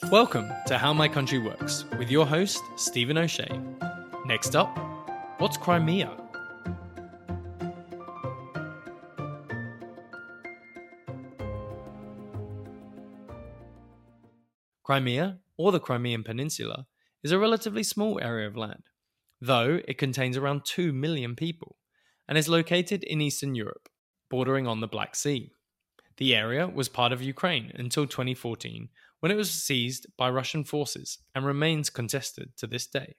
Welcome to How My Country Works with your host, Stephen O'Shea. Next up, what's Crimea? Crimea, or the Crimean Peninsula, is a relatively small area of land, though it contains around 2 million people, and is located in Eastern Europe, bordering on the Black Sea. The area was part of Ukraine until 2014 when it was seized by Russian forces and remains contested to this day.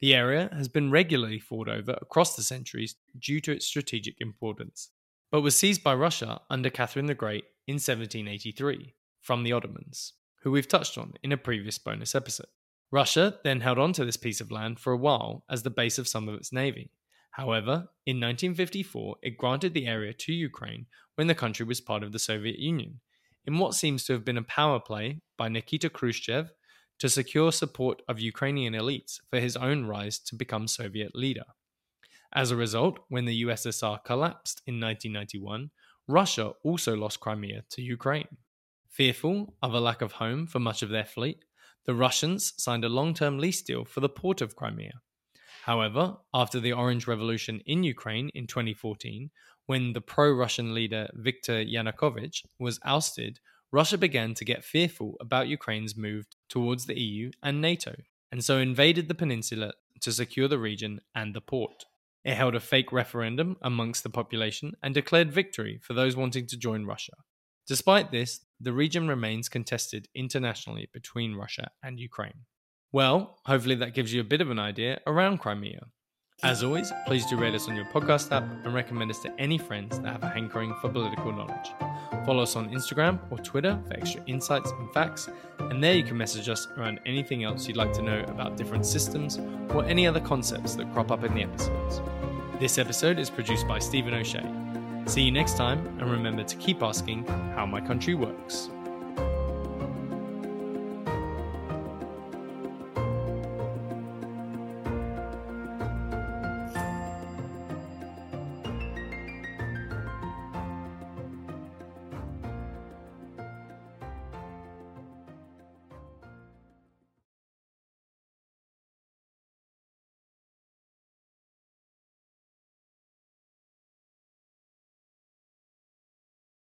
The area has been regularly fought over across the centuries due to its strategic importance, but was seized by Russia under Catherine the Great in 1783 from the Ottomans, who we've touched on in a previous bonus episode. Russia then held on to this piece of land for a while as the base of some of its navy. However, in 1954, it granted the area to Ukraine when the country was part of the Soviet Union in what seems to have been a power play by Nikita Khrushchev to secure support of Ukrainian elites for his own rise to become Soviet leader. As a result, when the USSR collapsed in 1991, Russia also lost Crimea to Ukraine. Fearful of a lack of home for much of their fleet, the Russians signed a long term lease deal for the port of Crimea. However, after the Orange Revolution in Ukraine in 2014, when the pro Russian leader Viktor Yanukovych was ousted, Russia began to get fearful about Ukraine's move towards the EU and NATO, and so invaded the peninsula to secure the region and the port. It held a fake referendum amongst the population and declared victory for those wanting to join Russia. Despite this, the region remains contested internationally between Russia and Ukraine. Well, hopefully that gives you a bit of an idea around Crimea. As always, please do rate us on your podcast app and recommend us to any friends that have a hankering for political knowledge. Follow us on Instagram or Twitter for extra insights and facts, and there you can message us around anything else you'd like to know about different systems or any other concepts that crop up in the episodes. This episode is produced by Stephen O'Shea. See you next time, and remember to keep asking how my country works.